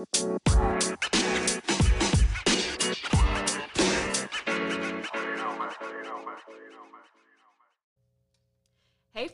Hey,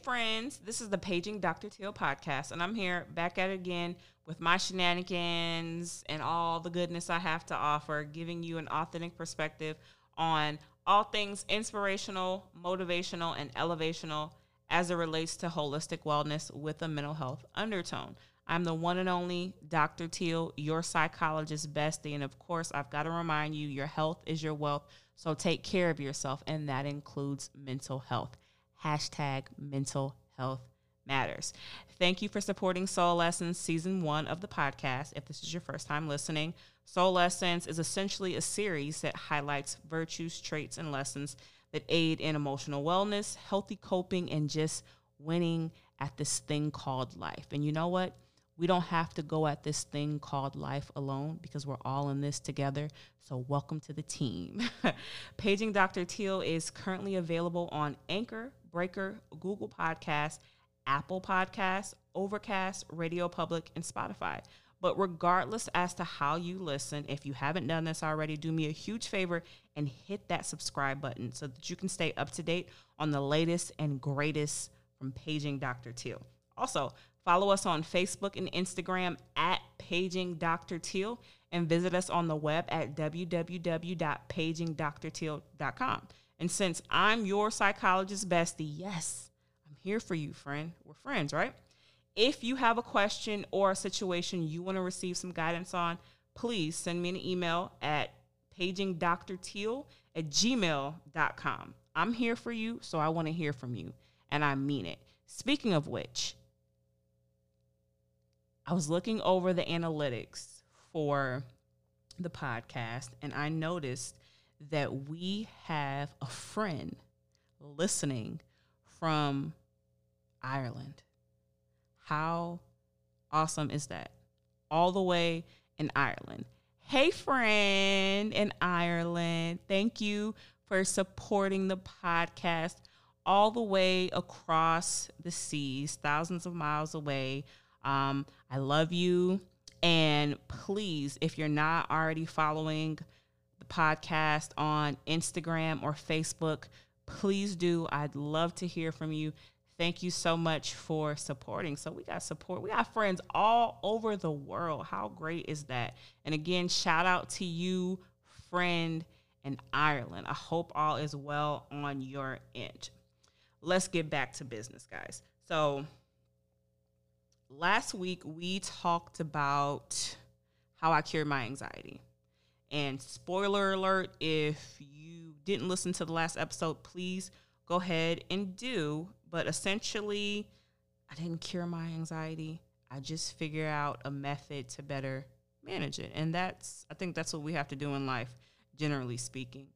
friends, this is the Paging Dr. Teal podcast, and I'm here back at it again with my shenanigans and all the goodness I have to offer, giving you an authentic perspective on all things inspirational, motivational, and elevational as it relates to holistic wellness with a mental health undertone. I'm the one and only Dr. Teal, your psychologist bestie. And of course, I've got to remind you your health is your wealth. So take care of yourself, and that includes mental health. Hashtag mental health matters. Thank you for supporting Soul Lessons Season 1 of the podcast. If this is your first time listening, Soul Lessons is essentially a series that highlights virtues, traits, and lessons that aid in emotional wellness, healthy coping, and just winning at this thing called life. And you know what? We don't have to go at this thing called life alone because we're all in this together. So, welcome to the team. Paging Dr. Teal is currently available on Anchor, Breaker, Google Podcasts, Apple Podcasts, Overcast, Radio Public, and Spotify. But regardless as to how you listen, if you haven't done this already, do me a huge favor and hit that subscribe button so that you can stay up to date on the latest and greatest from Paging Dr. Teal. Also, follow us on Facebook and Instagram at Paging Dr. Teal and visit us on the web at www.pagingdrteal.com. And since I'm your psychologist bestie, yes, I'm here for you, friend. We're friends, right? If you have a question or a situation you want to receive some guidance on, please send me an email at pagingdrteal at gmail.com. I'm here for you, so I want to hear from you, and I mean it. Speaking of which, I was looking over the analytics for the podcast, and I noticed that we have a friend listening from Ireland. How awesome is that? All the way in Ireland. Hey, friend in Ireland. Thank you for supporting the podcast all the way across the seas, thousands of miles away. Um, I love you. And please, if you're not already following the podcast on Instagram or Facebook, please do. I'd love to hear from you. Thank you so much for supporting. So we got support. We got friends all over the world. How great is that? And again, shout out to you, friend in Ireland. I hope all is well on your end. Let's get back to business, guys. So last week we talked about how I cured my anxiety. And spoiler alert, if you didn't listen to the last episode, please go ahead and do but essentially, I didn't cure my anxiety. I just figured out a method to better manage it. And that's, I think that's what we have to do in life, generally speaking.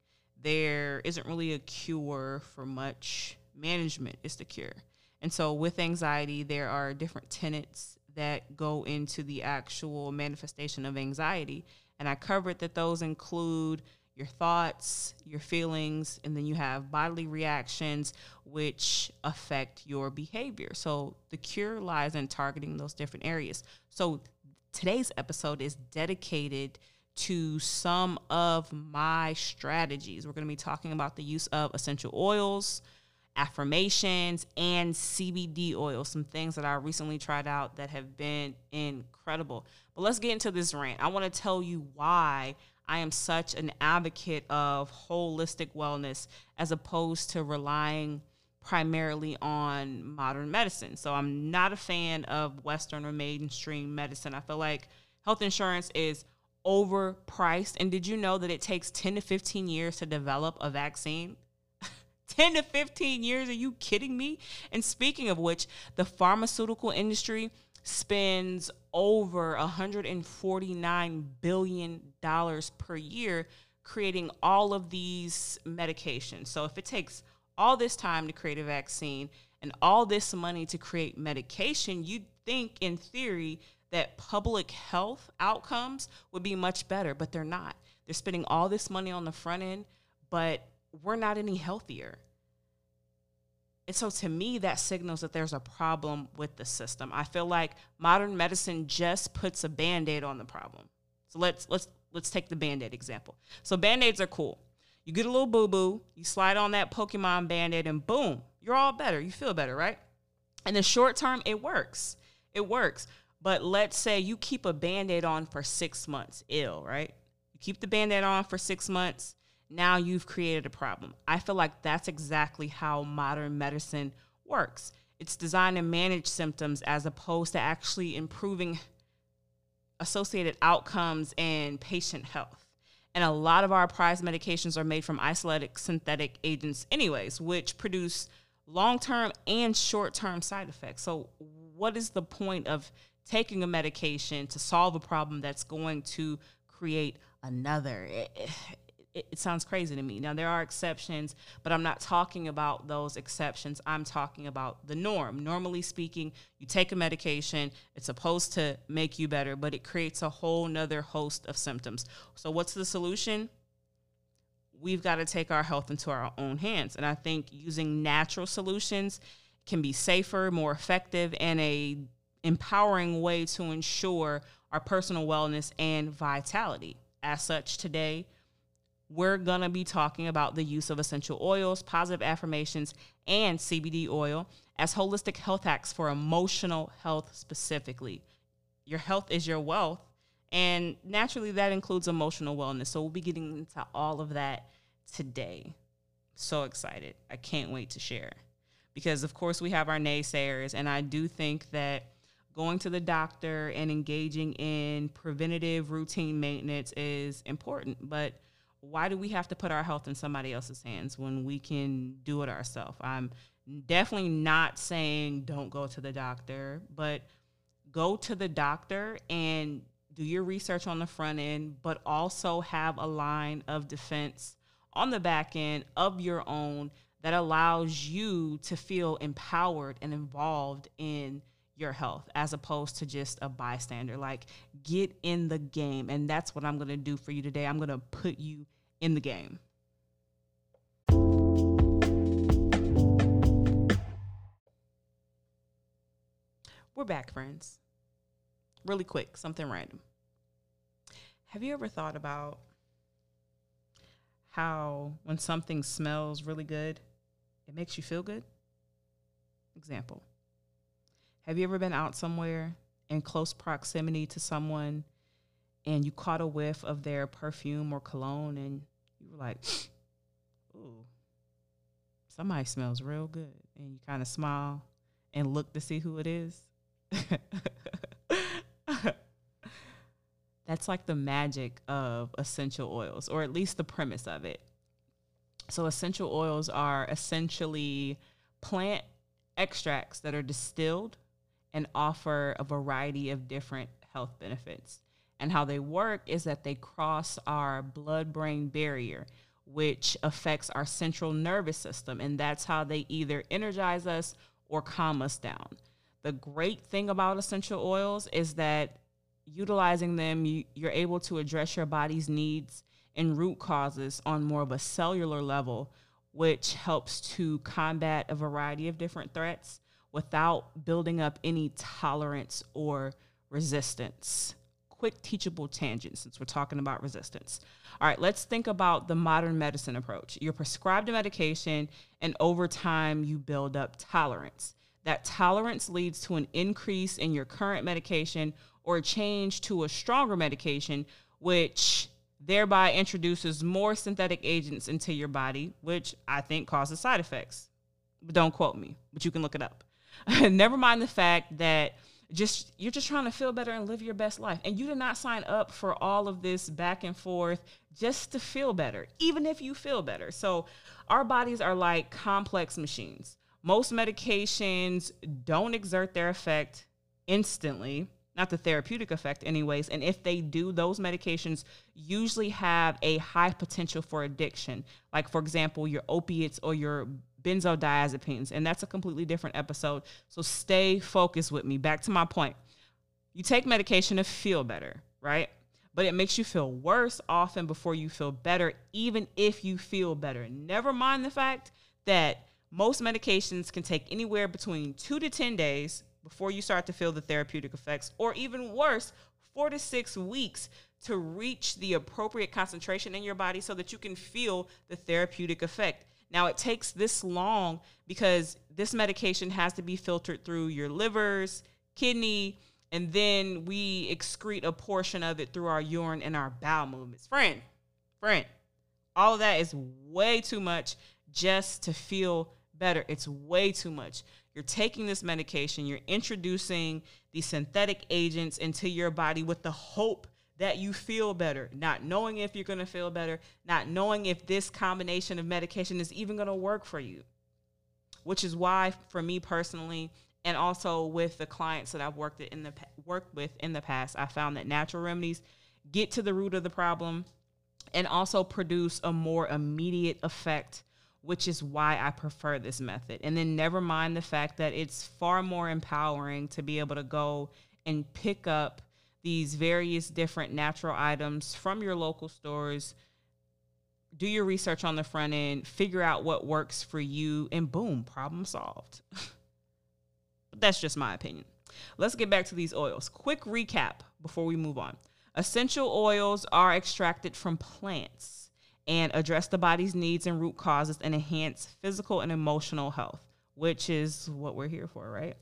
There isn't really a cure for much management, it's the cure. And so with anxiety, there are different tenets that go into the actual manifestation of anxiety. And I covered that those include your thoughts, your feelings, and then you have bodily reactions which affect your behavior. So the cure lies in targeting those different areas. So today's episode is dedicated to some of my strategies. We're going to be talking about the use of essential oils, affirmations, and CBD oil, some things that I recently tried out that have been incredible. But let's get into this rant. I want to tell you why I am such an advocate of holistic wellness as opposed to relying primarily on modern medicine. So I'm not a fan of Western or mainstream medicine. I feel like health insurance is overpriced. And did you know that it takes 10 to 15 years to develop a vaccine? 10 to 15 years? Are you kidding me? And speaking of which, the pharmaceutical industry spends over 149 billion dollars per year creating all of these medications. So if it takes all this time to create a vaccine and all this money to create medication, you'd think in theory that public health outcomes would be much better, but they're not. They're spending all this money on the front end, but we're not any healthier And so to me, that signals that there's a problem with the system. I feel like modern medicine just puts a band-aid on the problem. So let's let's let's take the band-aid example. So band-aids are cool. You get a little boo-boo, you slide on that Pokemon band-aid, and boom, you're all better. You feel better, right? In the short term, it works. It works. But let's say you keep a band-aid on for six months, ill, right? You keep the band-aid on for six months now you've created a problem. I feel like that's exactly how modern medicine works. It's designed to manage symptoms as opposed to actually improving associated outcomes and patient health. And a lot of our prized medications are made from isolated synthetic agents, anyways, which produce long term and short term side effects. So, what is the point of taking a medication to solve a problem that's going to create another? Eh, eh, it, it, sounds crazy to me. Now, there are exceptions, but I'm not talking about those exceptions. I'm talking about the norm. Normally speaking, you take a medication, it's supposed to make you better, but it creates a whole nother host of symptoms. So, what's the solution? We've got to take our health into our own hands. And I think using natural solutions can be safer, more effective, and a empowering way to ensure our personal wellness and vitality. As such, today, we're going to be talking about the use of essential oils, positive affirmations, and CBD oil as holistic health hacks for emotional health specifically. Your health is your wealth, and naturally, that includes emotional wellness. So, we'll be getting into all of that today. So excited. I can't wait to share. Because, of course, we have our naysayers, and I do think that going to the doctor and engaging in preventative routine maintenance is important, but why do we have to put our health in somebody else's hands when we can do it ourselves? I'm definitely not saying don't go to the doctor, but go to the doctor and do your research on the front end, but also have a line of defense on the back end of your own that allows you to feel empowered and involved in your health as opposed to just a bystander. Like, get in the game. And that's what I'm going to do for you today. I'm going to put you in the game. We're back, friends. Really quick, something random. Have you ever thought about how when something smells really good, it makes you feel good? Example have you ever been out somewhere in close proximity to someone and you caught a whiff of their perfume or cologne and you were like, ooh, somebody smells real good. And you kind of smile and look to see who it is? That's like the magic of essential oils, or at least the premise of it. So, essential oils are essentially plant extracts that are distilled and offer a variety of different health benefits. And how they work is that they cross our blood brain barrier, which affects our central nervous system. And that's how they either energize us or calm us down. The great thing about essential oils is that utilizing them, you, are able to address your body's needs and root causes on more of a cellular level, which helps to combat a variety of different threats without building up any tolerance or resistance. Quick teachable tangent since we're talking about resistance. All right, let's think about the modern medicine approach. You're prescribed a medication, and over time, you build up tolerance. That tolerance leads to an increase in your current medication or a change to a stronger medication, which thereby introduces more synthetic agents into your body, which I think causes side effects. But don't quote me, but you can look it up. Never mind the fact that just you're just trying to feel better and live your best life. And you did not sign up for all of this back and forth just to feel better, even if you feel better. So our bodies are like complex machines. Most medications don't exert their effect instantly, not the therapeutic effect, anyways. And if they do, those medications usually have a high potential for addiction. Like, for example, your opiates or your benzodiazepines, and that's a completely different episode. So stay focused with me. Back to my point. You take medication to feel better, right? But it makes you feel worse often before you feel better, even if you feel better. Never mind the fact that Most medications can take anywhere between two to 10 days before you start to feel the therapeutic effects, or even worse, four to six weeks to reach the appropriate concentration in your body so that you can feel the therapeutic effect. Now, it takes this long because this medication has to be filtered through your livers, kidney, and then we excrete a portion of it through our urine and our bowel movements. Friend, friend, all of that is way too much just to feel better. It's way too much. You're taking this medication, you're introducing these synthetic agents into your body with the hope that you feel better, not knowing if you're going to feel better, not knowing if this combination of medication is even going to work for you. Which is why, for me personally, and also with the clients that I've worked in the worked with in the past, I found that natural remedies get to the root of the problem and also produce a more immediate effect, which is why I prefer this method. And then never mind the fact that it's far more empowering to be able to go and pick up these various different natural items from your local stores do your research on the front end, figure out what works for you, and boom, problem solved. That's just my opinion. Let's get back to these oils. Quick recap before we move on. Essential oils are extracted from plants and address the body's needs and root causes and enhance physical and emotional health, which is what we're here for, right?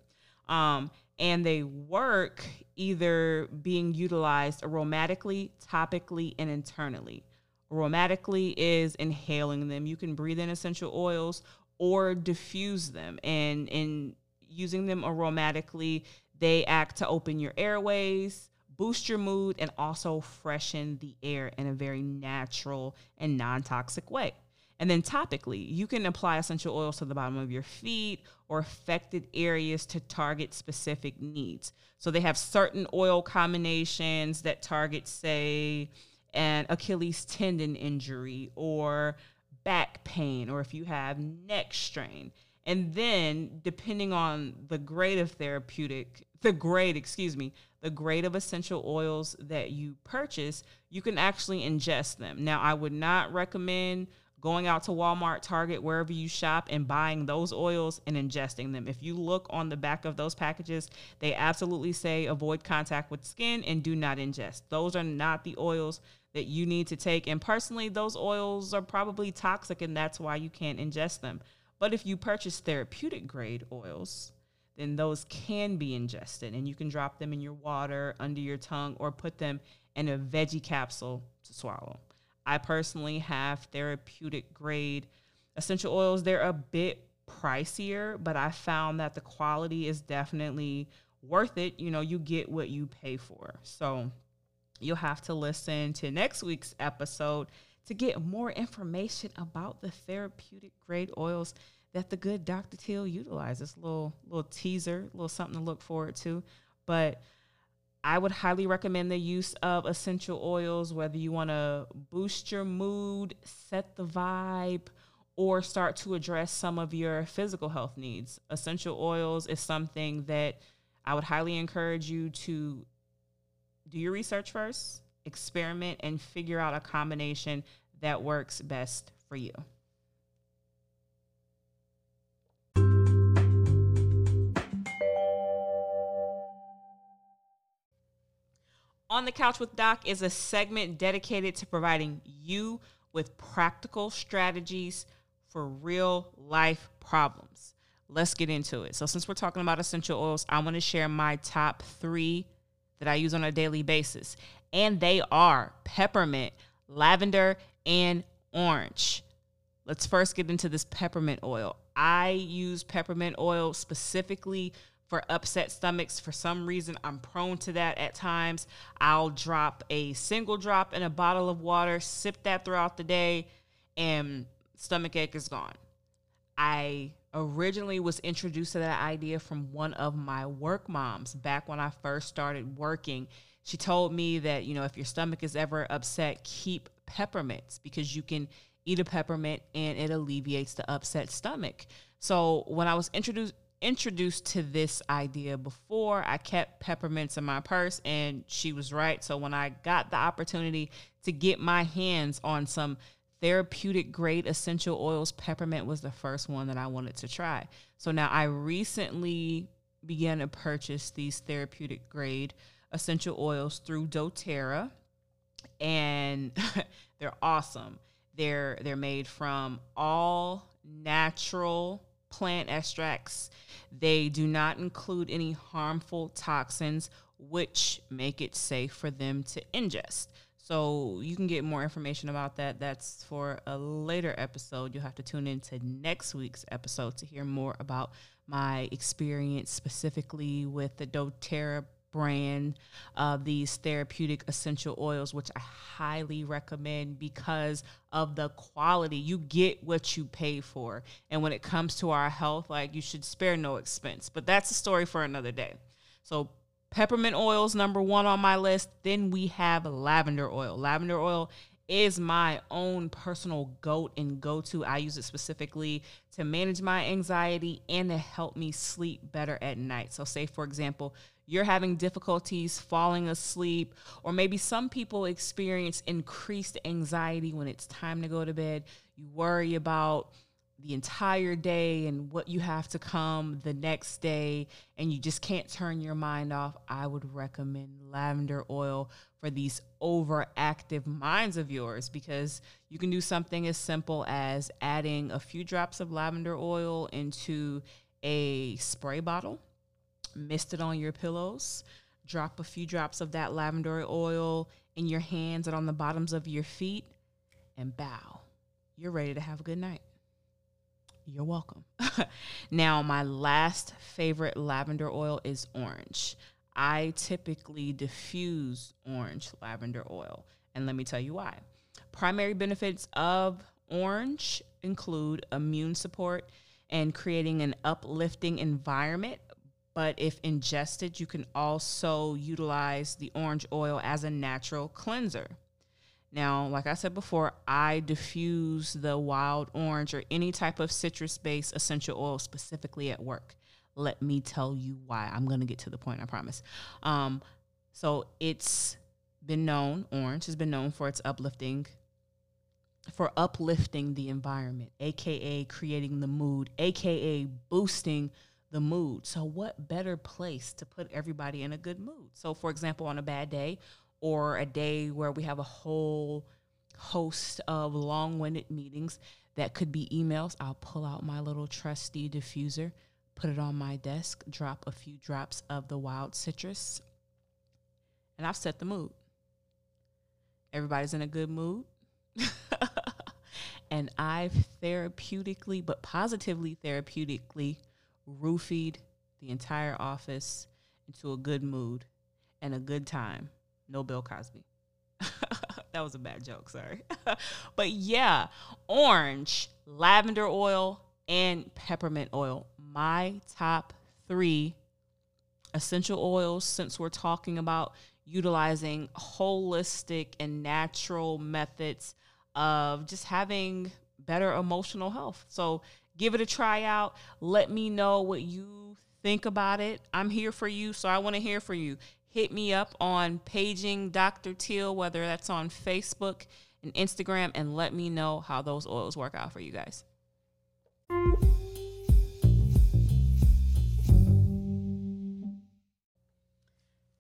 Um, and they work either being utilized aromatically, topically, and internally. Aromatically is inhaling them. You can breathe in essential oils or diffuse them. And in using them aromatically, they act to open your airways, boost your mood, and also freshen the air in a very natural and non toxic way. And then topically, you can apply essential oils to the bottom of your feet or affected areas to target specific needs. So they have certain oil combinations that target, say, an Achilles tendon injury or back pain, or if you have neck strain. And then, depending on the grade of therapeutic, the grade, excuse me, the grade of essential oils that you purchase, you can actually ingest them. Now, I would not recommend going out to Walmart, Target, wherever you shop and buying those oils and ingesting them. If you look on the back of those packages, they absolutely say avoid contact with skin and do not ingest. Those are not the oils that you need to take. And personally, those oils are probably toxic and that's why you can't ingest them. But if you purchase therapeutic grade oils, then those can be ingested and you can drop them in your water, under your tongue, or put them in a veggie capsule to swallow. I personally have therapeutic grade essential oils. They're a bit pricier, but I found that the quality is definitely worth it. You know, you get what you pay for. So you'll have to listen to next week's episode to get more information about the therapeutic grade oils that the good Dr. Teal utilizes. Little little teaser, a little something to look forward to. But I would highly recommend the use of essential oils, whether you want to boost your mood, set the vibe, or start to address some of your physical health needs. Essential oils is something that I would highly encourage you to do your research first, experiment, and figure out a combination that works best for you. On the Couch with Doc is a segment dedicated to providing you with practical strategies for real life problems. Let's get into it. So, since we're talking about essential oils, I want to share my top three that I use on a daily basis. And they are peppermint, lavender, and orange. Let's first get into this peppermint oil. I use peppermint oil specifically for upset stomachs. For some reason, I'm prone to that at times. I'll drop a single drop in a bottle of water, sip that throughout the day, and stomach ache is gone. I originally was introduced to that idea from one of my work moms back when I first started working. She told me that, you know, if your stomach is ever upset, keep peppermints because you can eat a peppermint and it alleviates the upset stomach. So when I was introduced introduced to this idea before. I kept peppermints in my purse, and she was right. So when I got the opportunity to get my hands on some therapeutic grade essential oils, peppermint was the first one that I wanted to try. So now I recently began to purchase these therapeutic grade essential oils through doTERRA and they're awesome. They're they're made from all natural plant extracts. They do not include any harmful toxins which make it safe for them to ingest. So you can get more information about that. That's for a later episode. You'll have to tune in to next week's episode to hear more about my experience specifically with the doTERRA brand of these therapeutic essential oils, which I highly recommend because of the quality. You get what you pay for. And when it comes to our health, like you should spare no expense. But that's a story for another day. So, peppermint oils, number one on my list. Then we have lavender oil. Lavender oil is my own personal goat and go to. I use it specifically to manage my anxiety and to help me sleep better at night. So, say for example, you're having difficulties falling asleep, or maybe some people experience increased anxiety when it's time to go to bed. You worry about the entire day and what you have to come the next day, and you just can't turn your mind off. I would recommend lavender oil for these overactive minds of yours because you can do something as simple as adding a few drops of lavender oil into a spray bottle mist it on your pillows, drop a few drops of that lavender oil in your hands and on the bottoms of your feet, and bow. You're ready to have a good night. You're welcome. now, my last favorite lavender oil is orange. I typically diffuse orange lavender oil, and let me tell you why. Primary benefits of orange include immune support and creating an uplifting environment but if ingested, you can also utilize the orange oil as a natural cleanser. Now, like I said before, I diffuse the wild orange or any type of citrus based essential oil specifically at work. Let me tell you why. I'm going to get to the point, I promise. Um, so it's been known, orange has been known for its uplifting for uplifting the environment, aka creating the mood, aka boosting the mood. So, what better place to put everybody in a good mood? So, for example, on a bad day or a day where we have a whole host of long winded meetings that could be emails, I'll pull out my little trusty diffuser, put it on my desk, drop a few drops of the wild citrus, and I've set the mood. Everybody's in a good mood. and I've therapeutically, but positively therapeutically roofied the entire office into a good mood and a good time. No Bill Cosby. that was a bad joke, sorry. but yeah, orange, lavender oil, and peppermint oil. My top three essential oils, since we're talking about utilizing holistic and natural methods of just having better emotional health. So give it a try out. Let me know what you think about it. I'm here for you, so I want to hear from you. Hit me up on paging Dr. Teal, whether that's on Facebook and Instagram, and let me know how those oils work out for you guys.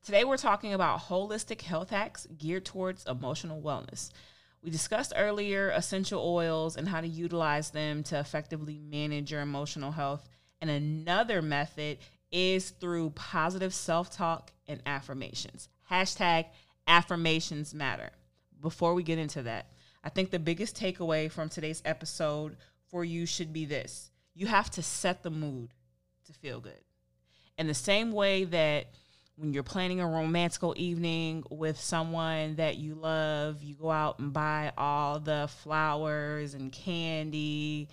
Today, we're talking about holistic health hacks geared towards emotional wellness. We discussed earlier essential oils and how to utilize them to effectively manage your emotional health. And another method is through positive self talk and affirmations. Hashtag affirmations matter. Before we get into that, I think the biggest takeaway from today's episode for you should be this you have to set the mood to feel good. In the same way that when you're planning a romantical evening with someone that you love, you go out and buy all the flowers and candy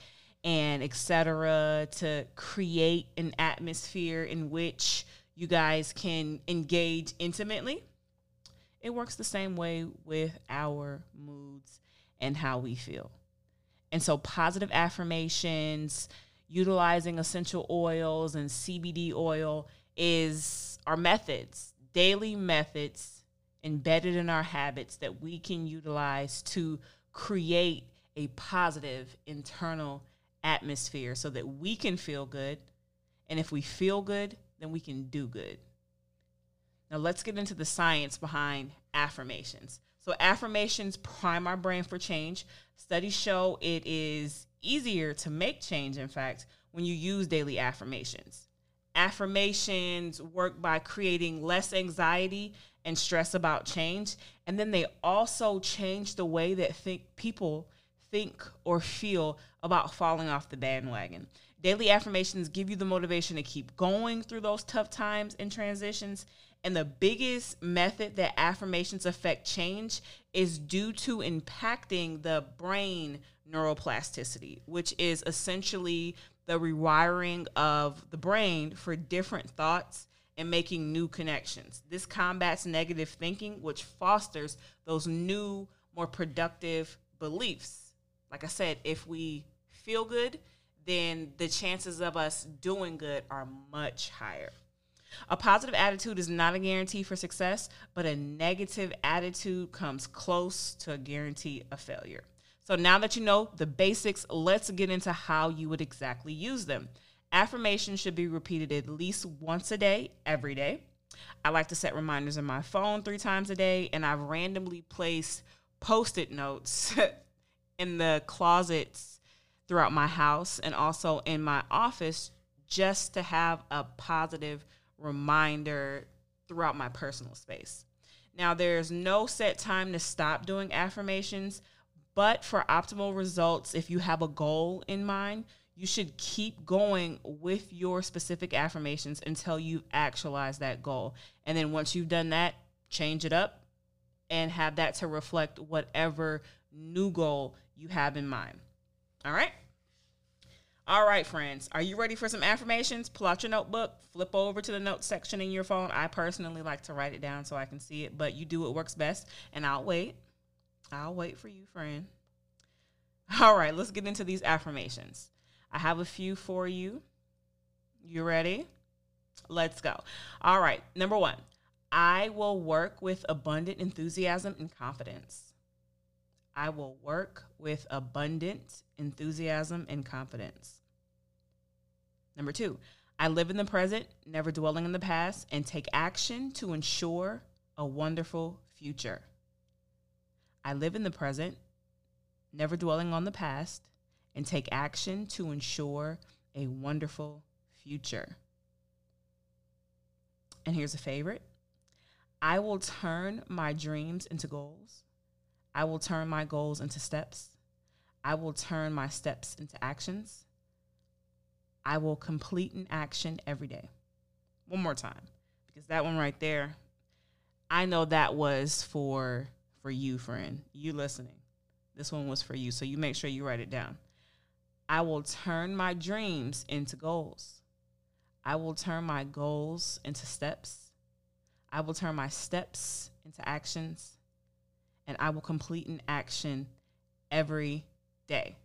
and etc to create an atmosphere in which you guys can engage intimately. It works the same way with our moods and how we feel. And so positive affirmations, utilizing essential oils and CBD oil is our methods, daily methods embedded in our habits that we can utilize to create a positive internal atmosphere so that we can feel good. And if we feel good, then we can do good. Now, let's get into the science behind affirmations. So, affirmations prime our brain for change. Studies show it is easier to make change, in fact, when you use daily affirmations. Affirmations work by creating less anxiety and stress about change. And then they also change the way that think people think or feel about falling off the bandwagon. Daily affirmations give you the motivation to keep going through those tough times and transitions. And the biggest method that affirmations affect change is due to impacting the brain neuroplasticity, which is essentially the rewiring of the brain for different thoughts and making new connections. This combats negative thinking, which fosters those new, more productive beliefs. Like I said, if we feel good, then the chances of us doing good are much higher. A positive attitude is not a guarantee for success, but a negative attitude comes close to a guarantee of failure. So now that you know the basics, let's get into how you would exactly use them. Affirmations should be repeated at least once a day, every day. I like to set reminders in my phone three times a day, and I've randomly placed post it notes in the closets throughout my house and also in my office just to have a positive reminder throughout my personal space. Now, there's no set time to stop doing affirmations, but for optimal results, if you have a goal in mind, you should keep going with your specific affirmations until you actualize that goal. And then once you've done that, change it up and have that to reflect whatever new goal you have in mind. All right? All right, friends. Are you ready for some affirmations? Pull out your notebook, flip over to the notes section in your phone. I personally like to write it down so I can see it, but you do what works best, and I'll wait. I'll wait for you, friend. All right, let's get into these affirmations. I have a few for you. You ready? Let's go. All right. Number one, I will work with abundant enthusiasm and confidence. I will work with abundant enthusiasm and confidence. Number two, I live in the present, never dwelling in the past, and take action to ensure a wonderful future. I live in the present, never dwelling on the past, and take action to ensure a wonderful future. And here's a favorite I will turn my dreams into goals. I will turn my goals into steps. I will turn my steps into actions. I will complete an action every day. One more time, because that one right there, I know that was for for you, friend. You listening. This one was for you. So you make sure you write it down. I will turn my dreams into goals. I will turn my goals into steps. I will turn my steps into actions. And I will complete an action every day.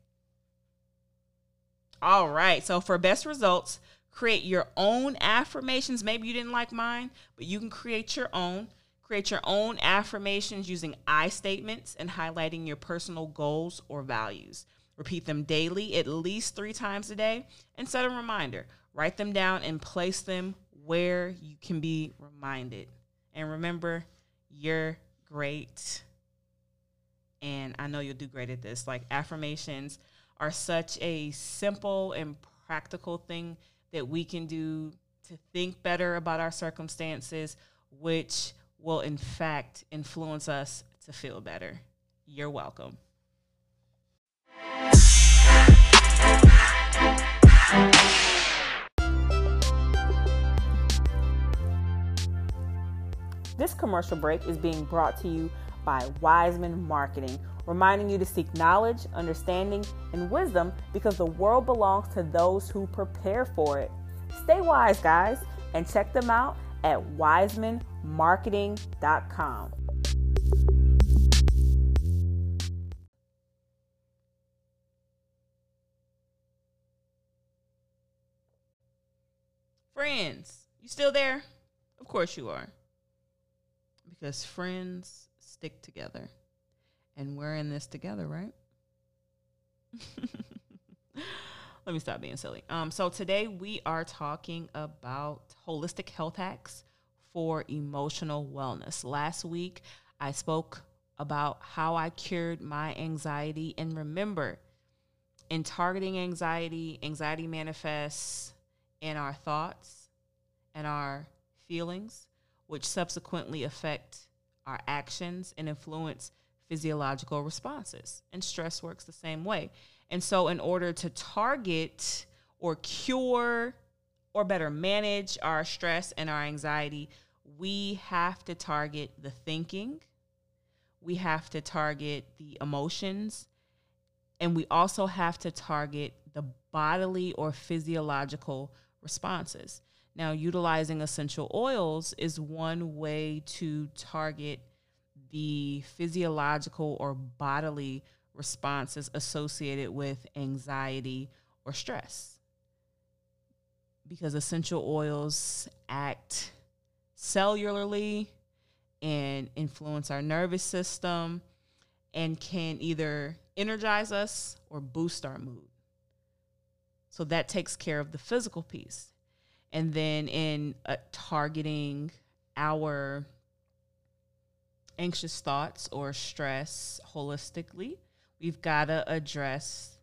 All right. So, for best results, create your own affirmations. Maybe you didn't like mine, but you can create your own. Create your own affirmations using I statements and highlighting your personal goals or values. Repeat them daily, at least three times a day, and set a reminder. Write them down and place them where you can be reminded. And remember, you're great. And I know you'll do great at this. Like affirmations are such a simple and practical thing that we can do to think better about our circumstances, which will in fact influence us to feel better. You're welcome. This commercial break is being brought to you by Wiseman Marketing, reminding you to seek knowledge, understanding, and wisdom because the world belongs to those who prepare for it. Stay wise, guys, and check them out at wisemanmarketing.com. Friends, you still there? Of course you are. Because friends stick together. And we're in this together, right? Let me stop being silly. Um, so today we are talking about holistic health hacks for emotional wellness. Last week I spoke about how I cured my anxiety. And remember, in targeting anxiety, anxiety manifests in our thoughts and our feelings, which subsequently affect our actions and influence physiological responses. And stress works the same way. And so, in order to target or cure or better manage our stress and our anxiety, we have to target the thinking, we have to target the emotions, and we also have to target the bodily or physiological responses. Now, utilizing essential oils is one way to target the physiological or bodily responses associated with anxiety or stress. Because essential oils act cellularly and influence our nervous system and can either energize us or boost our mood. So that takes care of the physical piece. And then in uh, targeting our anxious thoughts or stress holistically, we've got to address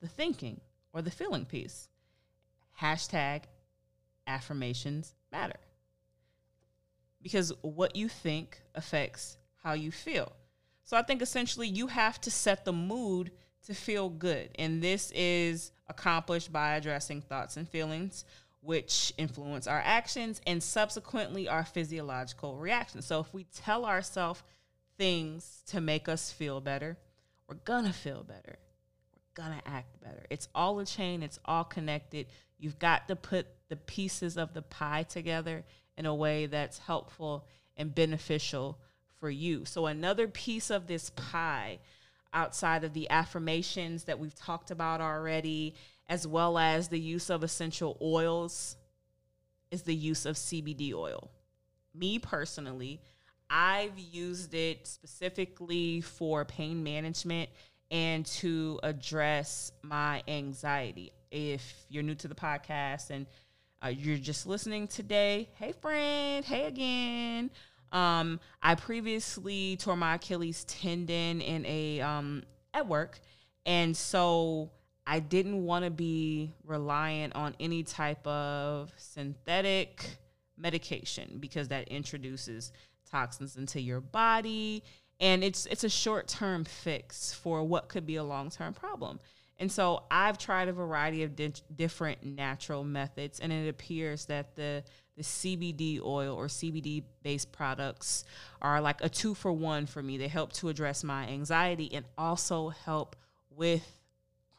the thinking or the feeling piece. Hashtag affirmations matter. Because what you think affects how you feel. So I think essentially you have to set the mood to feel good. And this is accomplished by addressing thoughts and feelings, which influence our actions and subsequently our physiological reactions. So if we tell ourselves things to make us feel better, we're gonna feel better. We're gonna act better. It's all a chain, it's all connected. You've got to put the pieces of the pie together in a way that's helpful and beneficial for you. So, another piece of this pie outside of the affirmations that we've talked about already, as well as the use of essential oils, is the use of CBD oil. Me personally, I've used it specifically for pain management and to address my anxiety. If you're new to the podcast and uh, you're just listening today, hey friend, hey again. Um, I previously tore my Achilles tendon in a um, at work, and so I didn't want to be reliant on any type of synthetic medication because that introduces toxins into your body and it's it's a short-term fix for what could be a long-term problem. And so I've tried a variety of di- different natural methods and it appears that the the CBD oil or CBD based products are like a two for one for me. They help to address my anxiety and also help with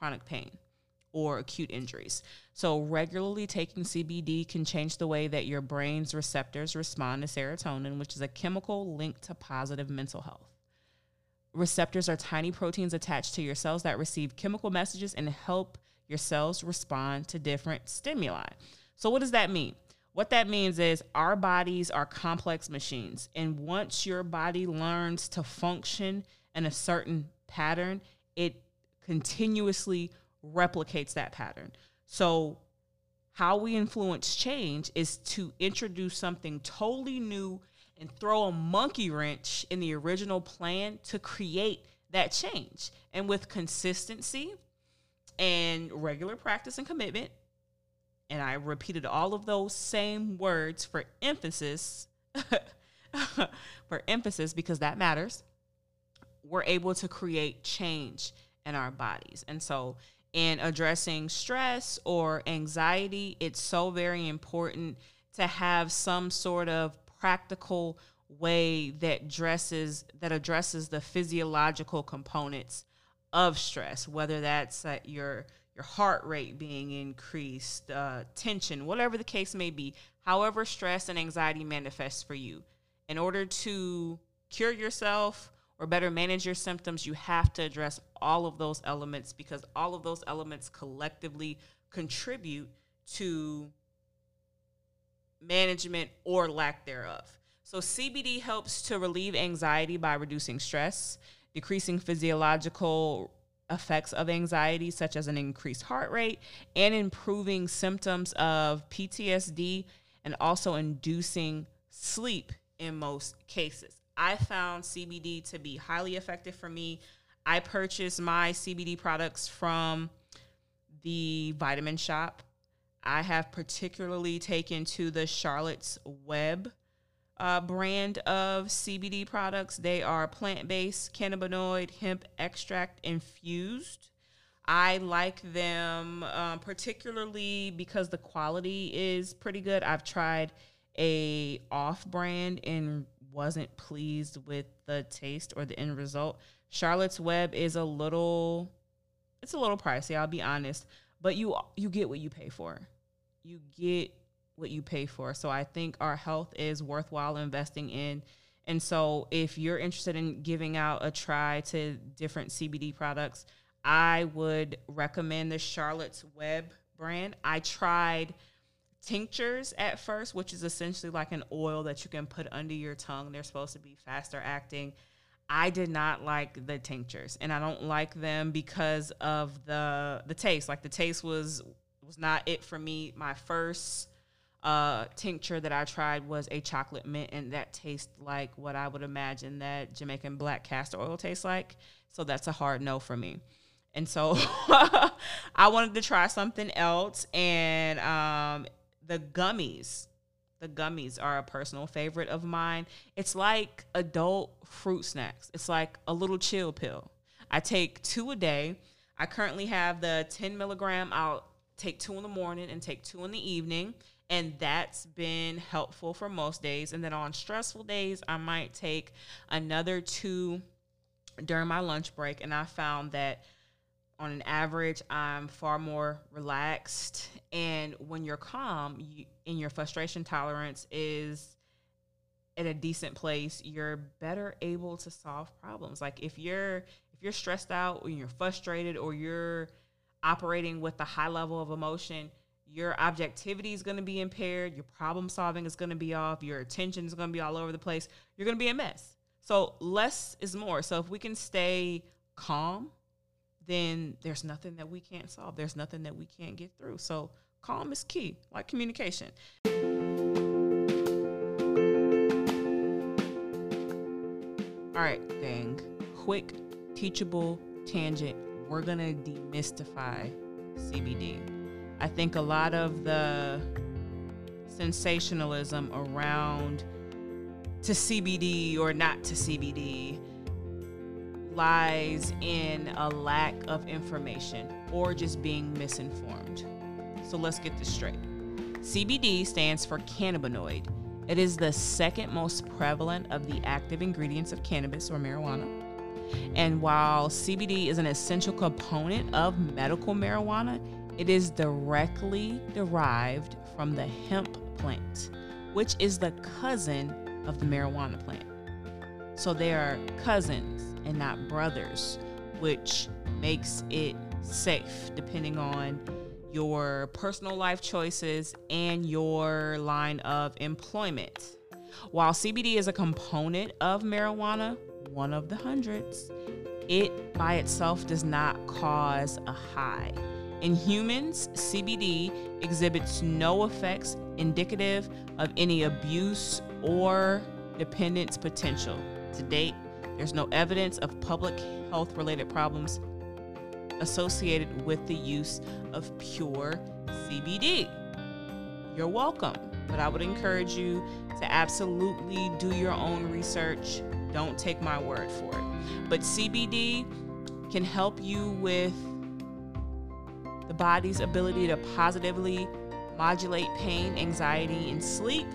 chronic pain or acute injuries. So, regularly taking CBD can change the way that your brain's receptors respond to serotonin, which is a chemical linked to positive mental health. Receptors are tiny proteins attached to your cells that receive chemical messages and help your cells respond to different stimuli. So, what does that mean? What that means is our bodies are complex machines. And once your body learns to function in a certain pattern, it continuously replicates that pattern. So, how we influence change is to introduce something totally new and throw a monkey wrench in the original plan to create that change. And with consistency and regular practice and commitment, and I repeated all of those same words for emphasis, for emphasis because that matters, we're able to create change in our bodies. And so in addressing stress or anxiety, it's so very important to have some sort of practical way that dresses that addresses the physiological components of stress, whether that's uh, your your heart rate being increased, uh, tension, whatever the case may be, however stress and anxiety manifests for you. In order to cure yourself or better manage your symptoms, you have to address all of those elements because all of those elements collectively contribute to management or lack thereof. So, CBD helps to relieve anxiety by reducing stress, decreasing physiological effects of anxiety, such as an increased heart rate and improving symptoms of PTSD, and also inducing sleep in most cases. I found CBD to be highly effective for me. I purchased my CBD products from the vitamin shop. I have particularly taken to the Charlotte's Web uh, brand of CBD products. They are plant based, cannabinoid, hemp extract infused. I like them um, particularly because the quality is pretty good. I've tried a off brand and wasn't pleased with the taste or the end result. Charlotte's Web is a little it's a little pricey, I'll be honest, but you you get what you pay for. You get what you pay for. So I think our health is worthwhile investing in. And so if you're interested in giving out a try to different CBD products, I would recommend the Charlotte's Web brand. I tried tinctures at first, which is essentially like an oil that you can put under your tongue. They're supposed to be faster acting. I did not like the tinctures, and I don't like them because of the the taste. Like the taste was was not it for me. My first uh, tincture that I tried was a chocolate mint, and that tastes like what I would imagine that Jamaican black castor oil tastes like. So that's a hard no for me. And so I wanted to try something else, and um, the gummies. The gummies are a personal favorite of mine. It's like adult fruit snacks. It's like a little chill pill. I take two a day. I currently have the 10 milligram. I'll take two in the morning and take two in the evening. And that's been helpful for most days. And then on stressful days, I might take another two during my lunch break. And I found that on an average, I'm far more relaxed. And when you're calm you, and your frustration tolerance is at a decent place, you're better able to solve problems. Like if you're if you're stressed out or you're frustrated or you're operating with a high level of emotion, your objectivity is going to be impaired, your problem solving is going to be off, your attention is going to be all over the place. You're going to be a mess. So less is more. So if we can stay calm then there's nothing that we can't solve. There's nothing that we can't get through. So calm is key, like communication. All right, gang. Quick, teachable tangent. We're going to demystify CBD. I think a lot of the sensationalism around to CBD or not to CBD lies in a lack of information or just being misinformed. So let's get this straight. CBD stands for cannabinoid. It is the second most prevalent of the active ingredients of cannabis or marijuana. And while CBD is an essential component of medical marijuana, it is directly derived from the hemp plant, which is the cousin of the marijuana plant. So they are cousins and not brothers, which makes it safe depending on your personal life choices and your line of employment. While CBD is a component of marijuana, one of the hundreds, it by itself does not cause a high. In humans, CBD exhibits no effects indicative of any abuse or dependence potential. To date, there's no evidence of public health related problems associated with the use of pure CBD. You're welcome, but I would encourage you to absolutely do your own research. Don't take my word for it. But CBD can help you with the body's ability to positively modulate pain, anxiety, and sleep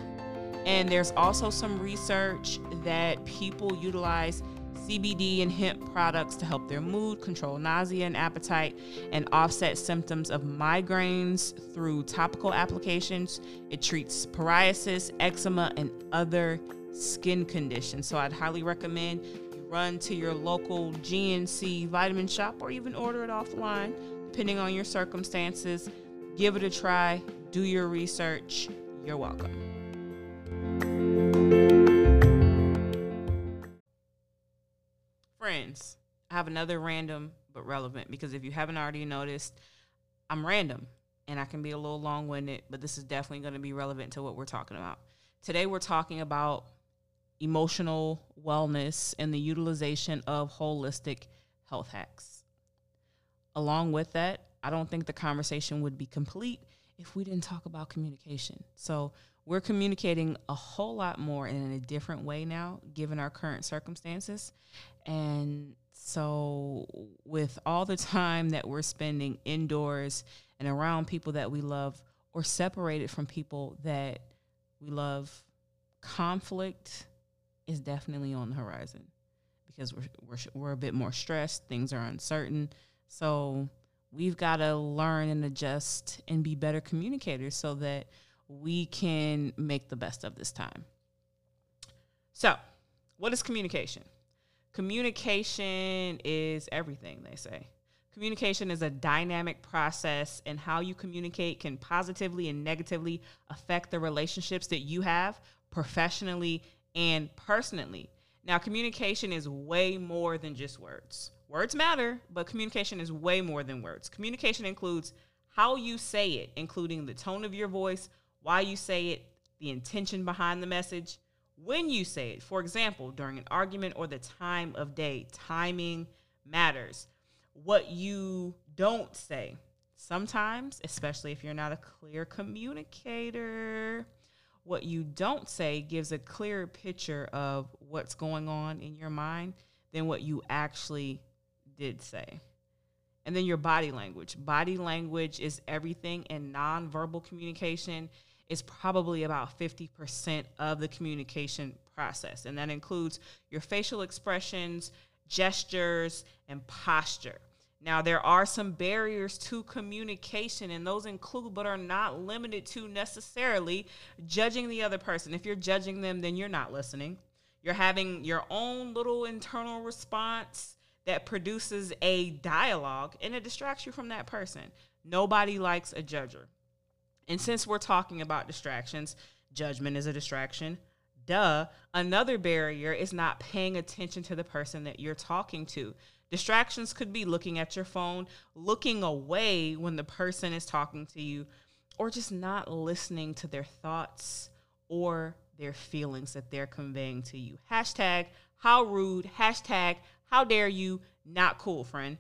and there's also some research that people utilize CBD and hemp products to help their mood, control nausea and appetite, and offset symptoms of migraines through topical applications. It treats psoriasis, eczema, and other skin conditions. So I'd highly recommend you run to your local GNC vitamin shop or even order it offline, depending on your circumstances. Give it a try, do your research. You're welcome. Friends, I have another random but relevant because if you haven't already noticed, I'm random and I can be a little long winded, but this is definitely going to be relevant to what we're talking about. Today, we're talking about emotional wellness and the utilization of holistic health hacks. Along with that, I don't think the conversation would be complete if we didn't talk about communication. So, we're communicating a whole lot more and in a different way now, given our current circumstances. And so, with all the time that we're spending indoors and around people that we love, or separated from people that we love, conflict is definitely on the horizon because we're, we're, we're a bit more stressed, things are uncertain. So, we've got to learn and adjust and be better communicators so that we can make the best of this time. So, what is communication? Communication is everything, they say. Communication is a dynamic process, and how you communicate can positively and negatively affect the relationships that you have professionally and personally. Now, communication is way more than just words. Words matter, but communication is way more than words. Communication includes how you say it, including the tone of your voice, why you say it, the intention behind the message, when you say it. For example, during an argument or the time of day, timing matters. What you don't say. Sometimes, especially if you're not a clear communicator, what you don't say gives a clearer picture of what's going on in your mind than what you actually did say. And then your body language. Body language is everything, in nonverbal communication is probably about 50% of the communication process. And that includes your facial expressions, gestures, and posture. Now, there are some barriers to communication, and those include, but are not limited to necessarily judging the other person. If you're judging them, then you're not listening. You're having your own little internal response that produces a dialogue and it distracts you from that person. Nobody likes a judger. And since we're talking about distractions, judgment is a distraction. Duh. Another barrier is not paying attention to the person that you're talking to. Distractions could be looking at your phone, looking away when the person is talking to you, or just not listening to their thoughts or their feelings that they're conveying to you. Hashtag how rude, hashtag how dare you, not cool, friend.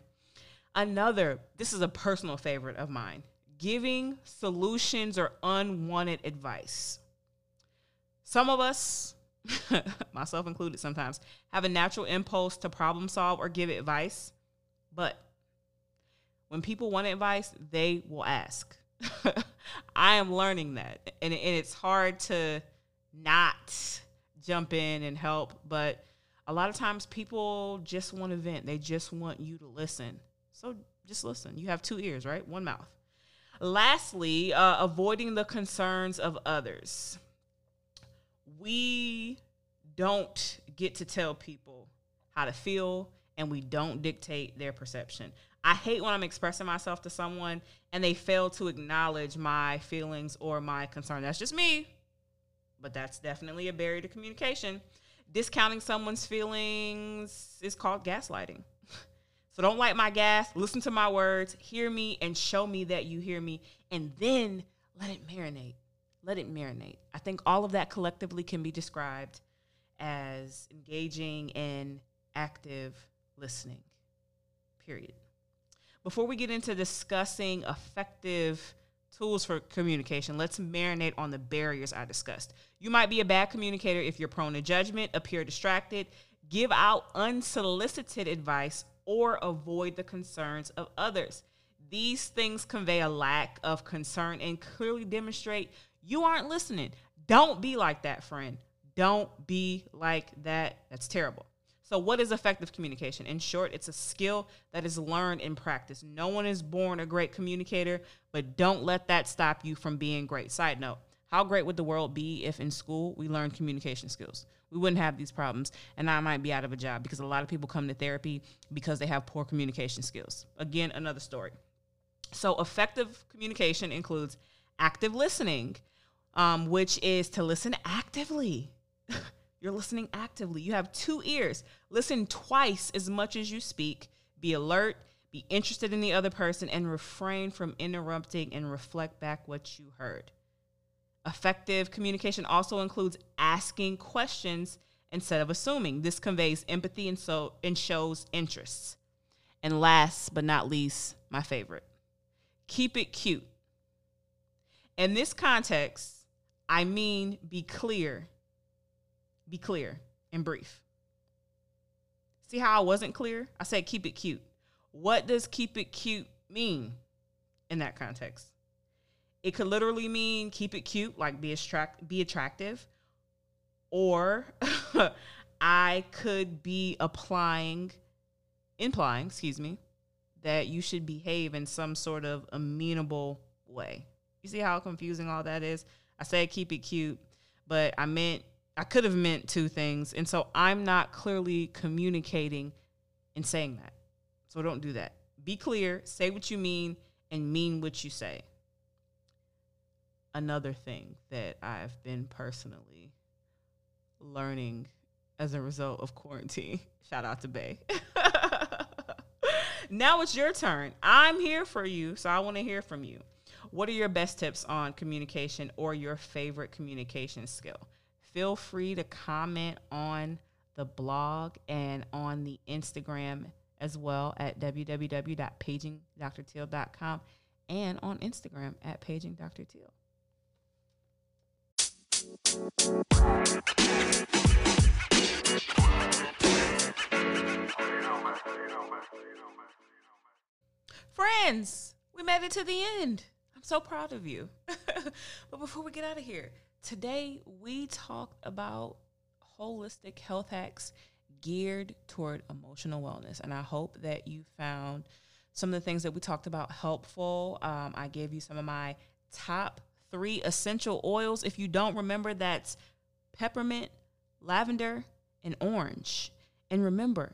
Another, this is a personal favorite of mine giving solutions or unwanted advice. Some of us, myself included sometimes, have a natural impulse to problem solve or give advice. But when people want advice, they will ask. I am learning that. And, and it's hard to not jump in and help. But a lot of times people just want to vent, they just want you to listen. So just listen. You have two ears, right? One mouth. Lastly, uh, avoiding the concerns of others. We don't get to tell people how to feel and we don't dictate their perception. I hate when I'm expressing myself to someone and they fail to acknowledge my feelings or my concern. That's just me, but that's definitely a barrier to communication. Discounting someone's feelings is called gaslighting. So don't light my gas, listen to my words, hear me, and show me that you hear me, and then let it marinate. Let it marinate. I think all of that collectively can be described as engaging and active listening, period. Before we get into discussing effective tools for communication, let's marinate on the barriers I discussed. You might be a bad communicator if you're prone to judgment, appear distracted, give out unsolicited advice, or avoid the concerns of others. These things convey a lack of concern and clearly demonstrate you aren't listening. Don't be like that, friend. Don't be like that. That's terrible. So, what is effective communication? In short, it's a skill that is learned in practice. No one is born a great communicator, but don't let that stop you from being great. Side note how great would the world be if in school we learned communication skills? We wouldn't have these problems and I might be out of a job because a lot of people come to therapy because they have poor communication skills. Again, another story. So, effective communication includes active listening, um, which is to listen actively. You're listening actively. You have two ears. Listen twice as much as you speak. Be alert. Be interested in the other person and refrain from interrupting and reflect back what you heard. Effective communication also includes asking questions instead of assuming. This conveys empathy and so and shows interests. And last but not least, my favorite. Keep it cute. In this context, I mean be clear. Be clear and brief. See how I wasn't clear? I said keep it cute. What does keep it cute mean in that context? It could literally mean keep it cute, like be attract be attractive, or I could be applying implying, excuse me, that you should behave in some sort of amenable way. You see how confusing all that is? I said keep it cute, but I meant I could have meant two things. And so I'm not clearly communicating and saying that. So don't do that. Be clear, say what you mean, and mean what you say. Another thing that I've been personally learning as a result of quarantine. Shout out to Bay. now it's your turn. I'm here for you, so I want to hear from you. What are your best tips on communication or your favorite communication skill? Feel free to comment on the blog and on the Instagram as well at www.pagingdrteal.com and on Instagram at pagingdrteal. Friends, we made it to the end. I'm so proud of you. but before we get out of here, today we talked about holistic health hacks geared toward emotional wellness. And I hope that you found some of the things that we talked about helpful. Um, I gave you some of my top three essential oils. If you don't remember, that's peppermint, lavender, and orange. And remember,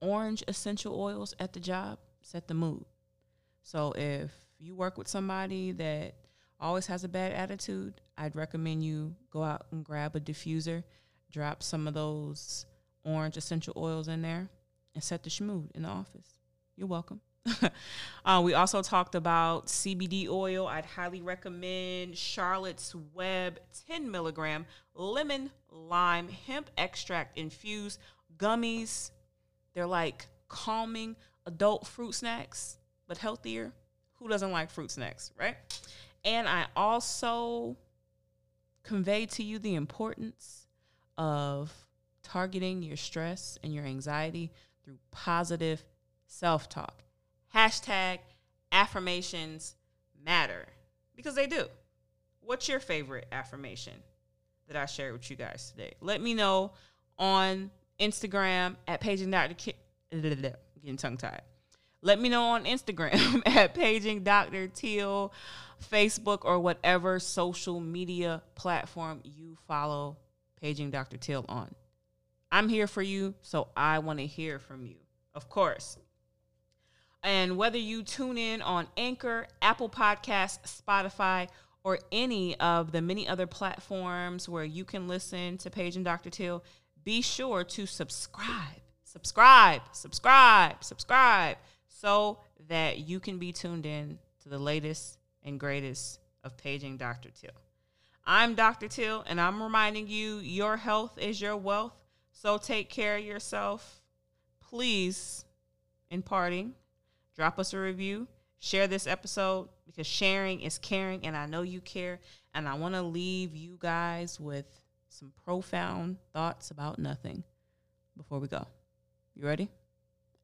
orange essential oils at the job set the mood. So if you work with somebody that always has a bad attitude, I'd recommend you go out and grab a diffuser, drop some of those orange essential oils in there, and set the schmood in the office. You're welcome. uh, we also talked about CBD oil. I'd highly recommend Charlotte's Web 10 milligram lemon lime hemp extract infused gummies. They're like calming adult fruit snacks, but healthier. Who doesn't like fruit snacks, right? And I also convey to you the importance of targeting your stress and your anxiety through positive self talk. Hashtag affirmations matter because they do. What's your favorite affirmation that I shared with you guys today? Let me know on Instagram at paging Dr. Ki- getting tongue tied. Let me know on Instagram at paging Dr. Teal, Facebook, or whatever social media platform you follow paging Dr. Teal on. I'm here for you, so I want to hear from you, of course. And whether you tune in on Anchor, Apple Podcasts, Spotify, or any of the many other platforms where you can listen to Paging Dr. Teal, be sure to subscribe, subscribe, subscribe, subscribe, so that you can be tuned in to the latest and greatest of Paging Dr. Teal. I'm Dr. Teal, and I'm reminding you your health is your wealth. So take care of yourself. Please, in parting, drop us a review, share this episode because sharing is caring, and I know you care. And I want to leave you guys with some profound thoughts about nothing before we go. You ready?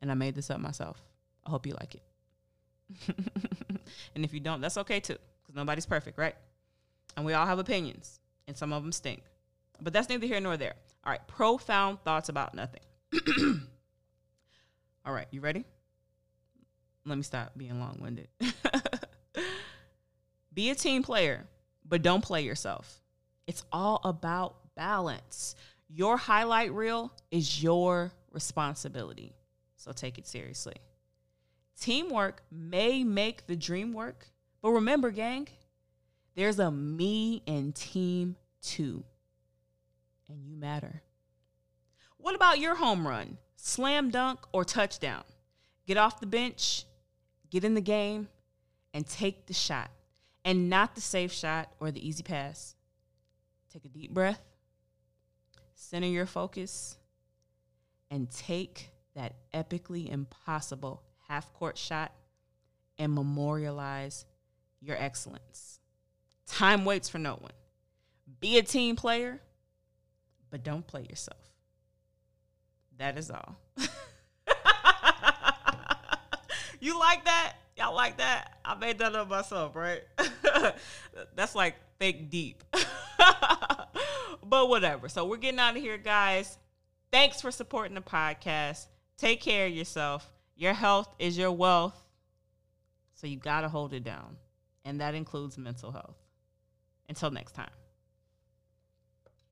And I made this up myself. I hope you like it. and if you don't, that's okay too, because nobody's perfect, right? And we all have opinions, and some of them stink. But that's neither here nor there. All right, profound thoughts about nothing. all right, you ready? Let me stop being long winded. Be a team player, but don't play yourself. It's all about balance. Your highlight reel is your responsibility. So take it seriously. Teamwork may make the dream work, but remember, gang, there's a me and team too. And you matter. What about your home run, slam dunk, or touchdown? Get off the bench, get in the game, and take the shot. And not the safe shot or the easy pass. Take a deep breath, center your focus, and take that epically impossible half court shot and memorialize your excellence. Time waits for no one. Be a team player, but don't play yourself. That is all. you like that? Y'all like that? I made that up myself, right? That's like fake deep. but whatever. So we're getting out of here, guys. Thanks for supporting the podcast. Take care of yourself. Your health is your wealth. So you got to hold it down. And that includes mental health. Until next time.